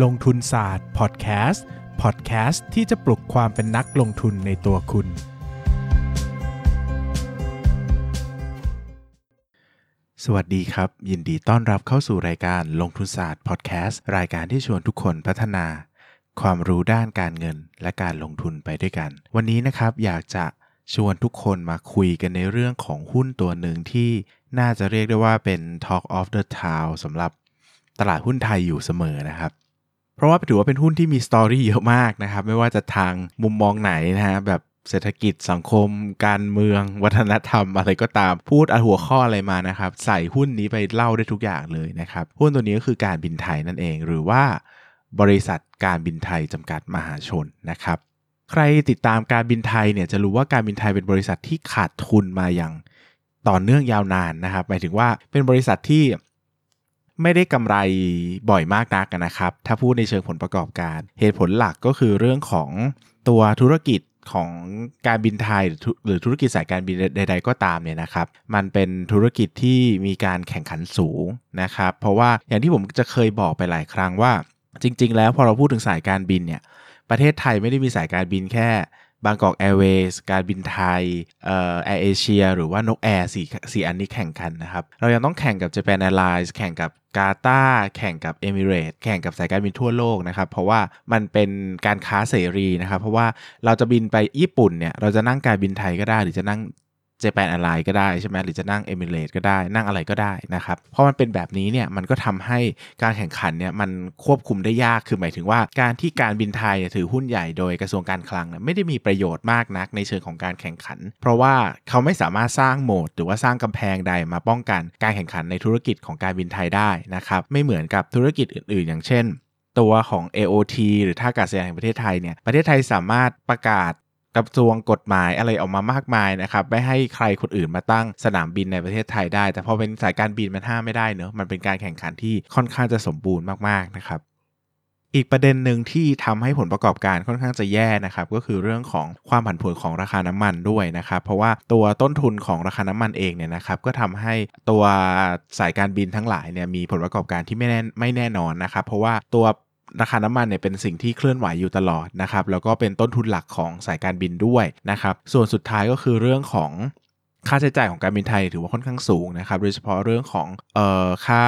ลงทุนศาสตร์พอดแคสต์พอดแคสต์ที่จะปลุกความเป็นนักลงทุนในตัวคุณ สวัสดีครับ ยินดีต้อนรับเข้าสู่รายการลงทุนศาสตร์พอดแคสต์รายการที่ชวนทุกคนพัฒนา ความรู้ด้านการเงินและการลงทุนไปด้วยกัน วันนี้นะครับอยากจะชวนทุกคนมาคุยกันในเรื่องของหุ้นตัวหนึ่งที่น่าจะเรียกได้ว่าเป็น Talk of the Town สำหรับตลาดหุ้นไทยอยู่เสมอนะครับ เพราะว่าถือว่าเป็นหุ้นที่มีสตอรี่เยอะมากนะครับ ไม่ว่าจะทางมุมมองไหนนะฮะแบบเศรษฐกิจสังคม การเมือง วัฒนธรรมอะไรก็ตามพูดอหัวข้ออะไรมานะครับ ใส่หุ้นนี้ไปเล่าได้ทุกอย่างเลยนะครับ หุ้นตัวนี้ก็คือการบินไทยนั่นเอง หรือว่า บริษัทการบินไทยจำกัดมหาชนนะครับ ใครติดตามการบินไทยเนี่ยจะรู้ว่าการบินไทยเป็นบริษัทที่ขาดทุนมาอย่างต่อเนื่องยาวนานนะครับหมายถึงว่าเป็นบริษัทที่ ไม่ได้กำไรบ่อยมากนักนะครับ ถ้าพูดในเชิงผลประกอบการ เหตุผลหลักก็คือเรื่องของตัวธุรกิจของการบินไทยหรือธุรกิจสายการบินใด ๆ ก็ตามเนี่ยนะครับ มันเป็นธุรกิจที่มีการแข่งขันสูงนะครับ เพราะว่าอย่างที่ผมจะเคยบอกไปหลายครั้งว่า จริง ๆ แล้วพอเราพูดถึงสายการบินเนี่ยประเทศไทยไม่ได้มีสายการบินแค่ บางกอกแอร์เวย์สการบินไทยเอ่อแอร์เอเชียหรือว่านกแอร์สี่สี่อันนี้แข่งกันนะครับ เรายังต้องแข่งกับ Japan Airlines แข่งกับกาตาร์แข่งกับเอมิเรตแข่งกับสายการบินทั่วโลกนะครับ เพราะว่ามันเป็นการค้าเสรีนะครับ เพราะว่าเราจะบินไปญี่ปุ่นเนี่ย เราจะนั่งการบินไทยก็ได้หรือจะนั่ง Japan อะไรก็ได้ใช่ไหมหรือจะนั่งเอมิเรตก็ได้นั่งอะไรก็ได้นะครับเพราะมันเป็นแบบนี้เนี่ยมันก็ทำให้การแข่งขันเนี่ยมันควบคุมได้ยากคือหมายถึงว่า การที่การบินไทยถือหุ้นใหญ่โดยกระทรวงการคลังไม่ได้มีประโยชน์มากนักในเชิงของการแข่งขัน เพราะว่าเขาไม่สามารถสร้างโหมด หรือว่าสร้างกำแพงใดมาป้องกันการแข่งขันในธุรกิจของการบินไทยได้นะครับไม่เหมือนกับธุรกิจอื่น ๆ อย่างเช่น ตัวของ AOT หรือท่าอากาศยานแห่งประเทศไทยเนี่ยประเทศไทยสามารถประกาศ กระทรวงกฎหมายอะไรออกมามากมายนะครับไม่ให้ใครคนอื่นมาตั้งสนามบินในประเทศไทยได้ แต่พอเป็นสายการบินมันห้ามไม่ได้เนอะมันเป็นการแข่งขันที่ค่อนข้างจะสมบูรณ์มากๆนะครับอีกประเด็นหนึ่งที่ทำให้ผลประกอบการค่อนข้างจะแย่นะครับก็คือเรื่องของความผันผวนของราคาน้ำมันด้วยนะครับเพราะว่าตัวต้นทุนของราคาน้ำมันเองเนี่ยนะครับก็ทำให้ตัวสายการบินทั้งหลายเนี่ยมีผลประกอบการที่ไม่แน่ไม่แน่นอนนะครับเพราะว่าตัว ราคาน้ำมันเนี่ยเป็นสิ่งที่เคลื่อนไหวอยู่ตลอดนะครับแล้วก็เป็นต้นทุนหลักของสายการบินด้วยนะครับส่วนสุดท้ายก็คือเรื่องของค่าใช้จ่ายของการบินไทยถือว่าค่อนข้างสูงนะครับโดยเฉพาะเรื่องของเอ่อค่า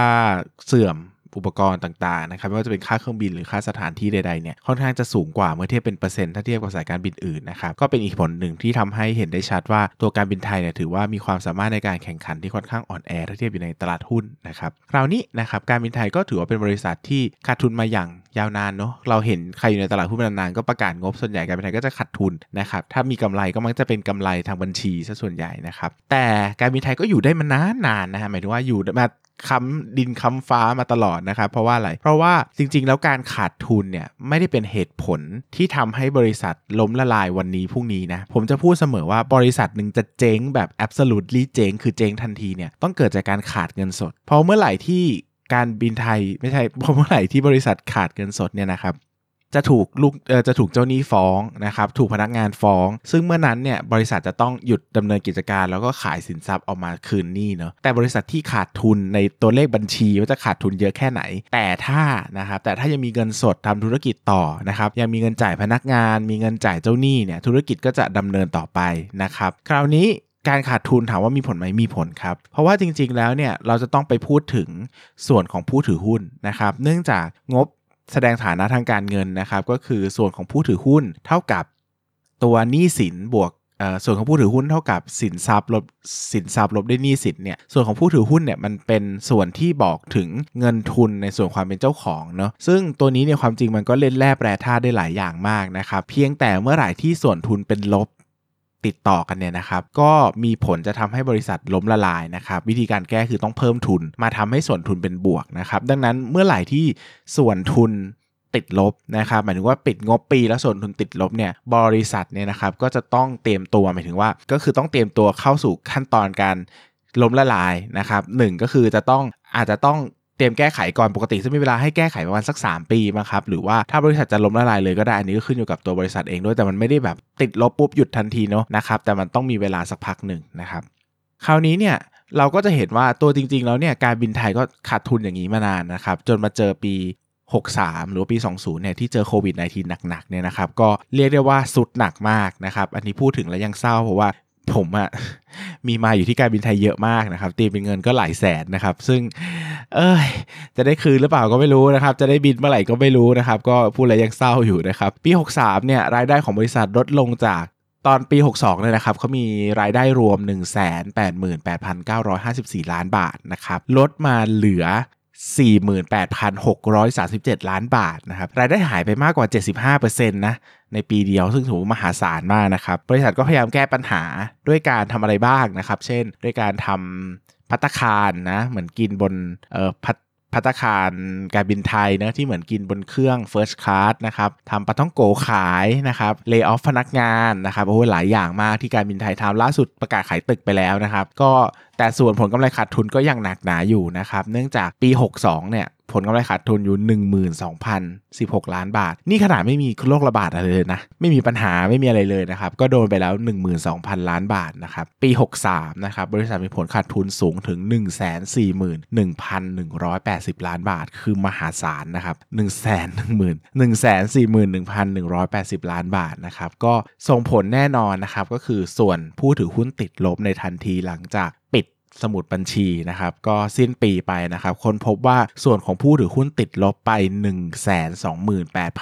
เสื่อม อุปกรณ์ต่างๆนะครับไม่ว่าจะเป็นค่าเครื่องบินหรือค่าสถานที่ใดๆเนี่ยค่อนข้างจะสูงกว่าเมื่อเทียบเป็นเปอร์เซ็นต์ถ้าเทียบกับสายการบินอื่นนะครับก็เป็นอีกผลหนึ่งที่ทำให้เห็นได้ชัดว่าตัวการบินไทยเนี่ยถือว่ามีความสามารถในการแข่งขันที่ค่อนข้างอ่อนแอถ้าเทียบอยู่ในตลาดหุ้นนะครับคราวนี้นะครับการบินไทยก็ถือว่าเป็นบริษัทที่ขาดทุนมาอย่างยาวนานเนาะเราเห็นใครอยู่ในตลาดหุ้นนานๆก็ประกาศงบส่วนใหญ่การบินไทยก็จะขาดทุนนะครับถ้ามีกำไรก็มักจะเป็นกำไรทางบัญชีซะส่วนใหญ่นะครับแต่การบินไทยก็อยู่ได้มานานๆนะฮะหมายถึงว่าอยู่มา ค้ำดินค้ำฟ้ามาตลอดนะครับ เพราะว่าอะไร เพราะว่าจริง ๆ แล้วการขาดทุนเนี่ยไม่ได้เป็นเหตุผลที่ทำให้บริษัทล้มละลายวันนี้พรุ่งนี้นะ ผมจะพูดเสมอว่าบริษัทหนึ่งจะเจ๊งแบบ absolutely เจ๊งคือเจ๊งทันทีเนี่ยต้องเกิดจากการขาดเงินสด เพราะเมื่อไหร่ที่การบินไทยไม่ใช่เพราะเมื่อไหร่ที่บริษัทขาดเงินสดเนี่ยนะครับ จะถูกลูกจะถูกเจ้าหนี้ฟ้องนะครับถูกพนักงานฟ้อง ซึ่งเมื่อนั้นเนี่ยบริษัทจะต้องหยุดดำเนินกิจการแล้วก็ขายสินทรัพย์ออกมาคืนหนี้เนาะแต่บริษัทที่ขาดทุนในตัวเลขบัญชีว่าจะขาดทุนเยอะแค่ไหน แต่ถ้านะครับแต่ถ้ายังมีเงินสดทำธุรกิจต่อนะครับยังมีเงินจ่ายพนักงาน มีเงินจ่ายเจ้าหนี้เนี่ยธุรกิจก็จะดำเนินต่อไปนะครับคราวนี้การขาดทุนถามว่ามีผลไหมมีผลครับ เพราะว่าจริงๆแล้วเนี่ยเราจะต้องไปพูดถึงส่วนของผู้ถือหุ้นนะครับ เนื่องจากงบ แสดงฐานะทางการเงินนะครับ ก็คือส่วนของผู้ถือหุ้นเท่ากับตัวหนี้สินบวกส่วนของผู้ถือหุ้นเท่ากับสินทรัพย์ลบสินทรัพย์ลบด้วยหนี้สินเนี่ยส่วนของผู้ถือหุ้นเนี่ยมันเป็นส่วนที่บอกถึงเงินทุนในส่วนความเป็นเจ้าของเนาะซึ่งตัวนี้เนี่ยความจริงมันก็เล่นแร่แปรธาตุได้หลายอย่างมากนะครับเพียงแต่เมื่อไหร่ที่ส่วนทุนเป็นลบ ติดต่อกันเนี่ยนะครับก็มีผลจะทำให้บริษัทล้มละลายนะครับวิธีการแก้คือต้องเพิ่มทุน มาทำให้ส่วนทุนเป็นบวกนะครับดังนั้นเมื่อไหร่ที่ส่วนทุนติดลบนะครับหมายถึงว่าปิดงบปีแล้วส่วนทุนติดลบเนี่ยบริษัทเนี่ยนะครับก็จะต้องเตรียมตัวหมายถึงว่า ก็คือต้องเตรียมตัวเข้าสู่ขั้นตอนการล้มละลายนะครับหนึ่งก็คือจะต้องอาจจะต้อง เตรียมแก้ไขก่อนปกติจะมีเวลาให้แก้ไขประมาณสัก 3 ปีมั้งครับหรือว่าถ้าบริษัทจะล้มละลายเลยก็ได้อันนี้ก็ขึ้นอยู่กับตัวบริษัทเองด้วยแต่มันไม่ได้แบบติดลบปุ๊บหยุดทันทีเนาะนะครับแต่มันต้องมีเวลาสักพักหนึ่งนะครับคราวนี้เนี่ยเราก็จะเห็นว่าตัวจริง ๆ แล้วเนี่ยการบินไทยก็ขาดทุนอย่างนี้มานานนะครับจนมาเจอปี 63 หรือปี 20 เนี่ยที่เจอโควิด -19 หนักๆเนี่ยนะครับก็เรียกได้ว่าสุดหนักมากนะครับอันนี้พูดถึงแล้วยังเศร้าเพราะว่า ผมอะมีมาอยู่ที่การบินไทยเยอะมากนะครับ ตีเป็นเงินก็หลายแสนนะครับ ซึ่ง เอ้ย จะได้คืนหรือเปล่าก็ไม่รู้นะครับ จะได้บินเมื่อไหร่ก็ไม่รู้นะครับ ก็พูดอะไรยังเศร้าอยู่นะครับ ปี 63 เนี่ย รายได้ของบริษัทลดลงจากตอนปี 62เนี่ยนะครับเขามีรายได้รวม 188,954 ล้านบาทนะครับ ลดมาเหลือ 48,637 ล้านบาทนะครับ รายได้หายไปมากกว่า 75%นะในปีเดียวซึ่งถือว่ามหาศาลมากนะครับ บริษัทก็พยายามแก้ปัญหาด้วยการทำอะไรบ้างนะครับ เช่น ด้วยการทำพัตคารนะ เหมือนกินบนเอ่อพัตพัตคารการบินไทยนะที่เหมือนกินบนเครื่อง First Class นะครับทำปาท่องโกขายนะครับเลิกออฟพนักงานนะครับโอ้หลายอย่างมากที่การบินไทยทำล่าสุดประกาศขายตึกไปแล้วนะครับ ก็แต่ส่วนผลกำไรขาดทุนก็ยังหนักหนาอยู่นะครับ เนื่องจากปี 62 เนี่ยผลกำไรขาดทุนอยู่ 12,016 ล้านบาท นี่ขนาดไม่มีโรคระบาดอะไรเลยนะ ไม่มีปัญหาไม่มีอะไรเลยนะครับ ก็โดนไปแล้ว 12,000 ล้านบาทนะครับ ปี 63 นะครับ บริษัทมีผลขาดทุนสูงถึง 141,180 ล้านบาท คือมหาศาลนะครับ 110,000 141,180 ล้านบาทนะครับ ก็ส่งผลแน่นอนนะครับ ก็คือส่วนผู้ถือหุ้นติดลบในทันทีหลังจาก สมุดบัญชีนะครับ ก็สิ้นปีไปนะครับคนพบว่าส่วนของผู้ถือหุ้นติดลบไป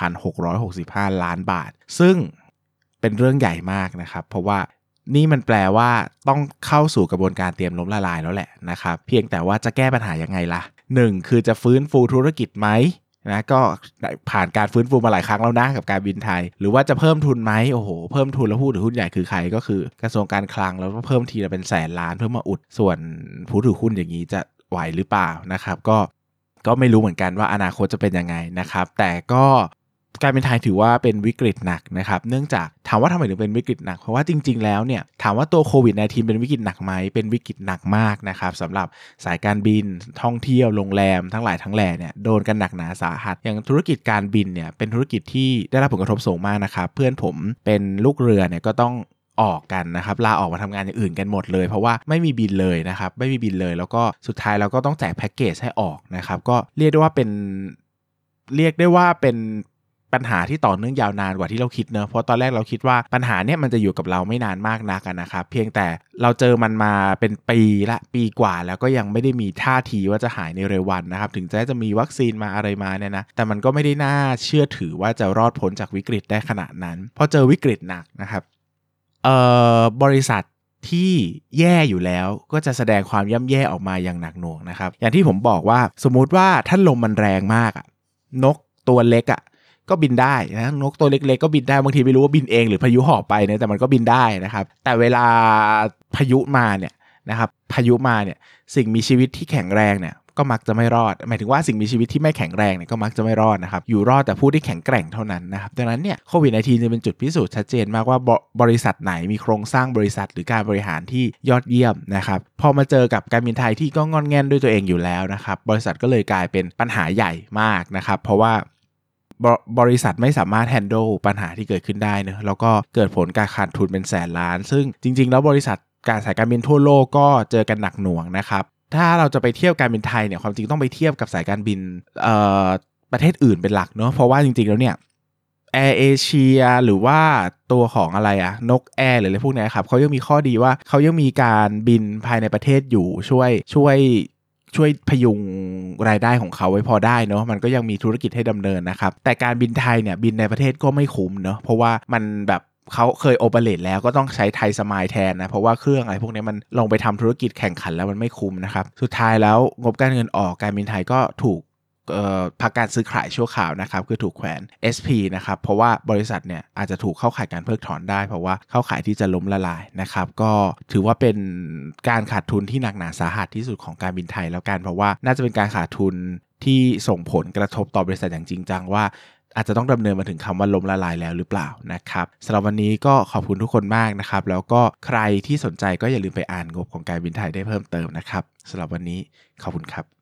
128,665 ล้านบาท ซึ่งเป็นเรื่องใหญ่มากนะครับ เพราะว่านี่มันแปลว่าต้องเข้าสู่กระบวนการเตรียมล้มละลายแล้วแหละนะครับ เพียงแต่ว่าจะแก้ปัญหายังไงล่ะ 1. คือจะฟื้นฟูธุรกิจไหม นะก็ผ่านการฟื้นฟูมาหลายครั้งแล้วนะกับการบินไทย หรือว่าจะเพิ่มทุนไหมโอ้โหเพิ่มทุนแล้วผู้ถือหุ้นใหญ่คือใครก็คือกระทรวงการคลังแล้วก็เพิ่มทีละเป็นแสนล้านเพื่อมาอุดส่วนผู้ถือหุ้นอย่างนี้จะไหวหรือเปล่านะครับ ก็ก็ไม่รู้เหมือนกันว่าอนาคตจะเป็นยังไงนะครับ แต่ก็ การเป็นไทยถือว่าเป็นวิกฤตหนักนะครับ เนื่องจากถามว่าทำไมถึงเป็นวิกฤตหนัก เพราะว่าจริง ๆ แล้วเนี่ยถามว่าตัวโควิด -19 เป็นวิกฤตหนักไหมเป็นวิกฤตหนักมากนะครับสำหรับสายการบินท่องเที่ยวโรงแรมทั้งหลายทั้งแหล่เนี่ยโดนกันหนักหนาสาหัส อย่างธุรกิจการบินเนี่ยเป็นธุรกิจที่ได้รับผลกระทบสูงมากนะครับเพื่อนผมเป็นลูกเรือเนี่ยก็ต้องออกกันนะครับลาออกมาทำงานอย่างอื่นกันหมดเลย เพราะว่าไม่มีบินเลยนะครับไม่มีบินเลย แล้วก็สุดท้ายเราก็ต้องแจกแพ็กเกจให้ออกนะครับก็เรียกได้ว่าเป็นเรียกได้ว่าเป็น ปัญหาที่ต่อเนื่องยาวนานกว่าที่เราคิดเนอะเพราะตอนแรกเราคิดว่าปัญหาเนี้ยมันจะอยู่กับเราไม่นานมากนักนะครับเพียงแต่เราเจอมันมาเป็นปีละปีกว่าแล้วก็ยังไม่ได้มีท่าทีว่าจะหายในเร็ววันนะครับถึงจะจะมีวัคซีนมาอะไรมาเนี่ยนะแต่มันก็ไม่ได้น่าเชื่อถือว่าจะรอดพ้นจากวิกฤตได้ขนาดนั้นพอเจอวิกฤตหนักนะครับเอ่อบริษัทที่แย่อยู่แล้วก็จะแสดงความย่ำแย่ออกมาอย่างหนักหน่วงนะครับ อย่างที่ผมบอกว่าสมมุติว่าถ้าลมมันแรงมากอะนกตัวเล็กอะ ก็บินได้นะนกตัวเล็กๆก็บินได้บางทีไม่รู้ว่าบินเองหรือพายุหอบไปเนี่ยแต่มันก็บินได้นะครับ แต่เวลาพายุมาเนี่ยนะครับพายุมาเนี่ยสิ่งมีชีวิตที่แข็งแรงเนี่ยก็มักจะไม่รอด หมายถึงว่าสิ่งมีชีวิตที่ไม่แข็งแรงเนี่ยก็มักจะไม่รอดนะครับ อยู่รอดแต่ผู้ที่แข็งแกร่งเท่านั้นนะครับ ดังนั้นเนี่ยโควิด -19 จะเป็นจุดพิสูจน์ชัดเจนมากว่าบริษัทไหนมีโครงสร้างบริษัทหรือการบริหารที่ยอดเยี่ยมนะครับ พอมาเจอกับการบินไทยที่ก็งอนแงนด้วยตัวเองอยู่แล้วนะครับ บริษัทก็เลยกลายเป็นปัญหาใหญ่มากนะครับ เพราะว่า บริษัทไม่สามารถแฮนด์ลปัญหาที่เกิดขึ้นได้เนะแล้วก็เกิดผลการขาดทุนเป็นแสนล้าน ซึ่งจริง ๆ แล้วบริษัทการสายการบินทั่วโลกก็เจอกันหนักหน่วงนะครับถ้าเราจะไปเทียบการบินไทยเนี่ยความจริงต้องไปเทียบกับสายการบินประเทศอื่นเป็นหลักเนาะเพราะว่าจริง ๆ แล้วเนี่ยแอร์เอเชียหรือว่าตัวของอะไรอะนกแอร์หรืออะไรพวกนี้ครับเขายังมีข้อดีว่าเขายังมีการบินภายในประเทศอยู่ช่วยช่วย ช่วยพยุงรายได้ของเขาไว้พอได้เนาะมันก็ยังมีธุรกิจให้ดำเนินนะครับแต่การบินไทยเนี่ยบินในประเทศก็ไม่คุ้มเนาะเพราะว่ามันแบบเขาเคยโอเปเรตแล้วก็ต้องใช้ไทยสมายแทนนะ เพราะว่าเครื่องอะไรพวกนี้มันลงไปทำธุรกิจแข่งขันแล้วมันไม่คุ้มนะครับ สุดท้ายแล้วงบการเงินออกการบินไทยก็ถูก พักการซื้อขายชั่วข่าวนะครับคือถูกแขวน SP นะครับเพราะว่าบริษัทเนี่ยอาจจะถูกเข้าข่ายการเพิกถอนได้ เพราะว่าเข้าข่ายที่จะล้มละลายนะครับก็ถือว่าเป็นการขาดทุนที่หนักหนาสาหัสที่สุดของการบินไทยแล้วกันเพราะว่าน่าจะเป็นการขาดทุนที่ส่งผลกระทบต่อบริษัทอย่างจริงจังว่าอาจจะต้องดำเนินมาถึงคำว่าล้มละลายแล้วหรือเปล่านะครับสำหรับวันนี้ก็ขอบคุณทุกคนมากนะครับ แล้วก็ใครที่สนใจก็อย่าลืมไปอ่านงบของการบินไทยได้เพิ่มเติมนะครับสำหรับวันนี้ขอบคุณครับ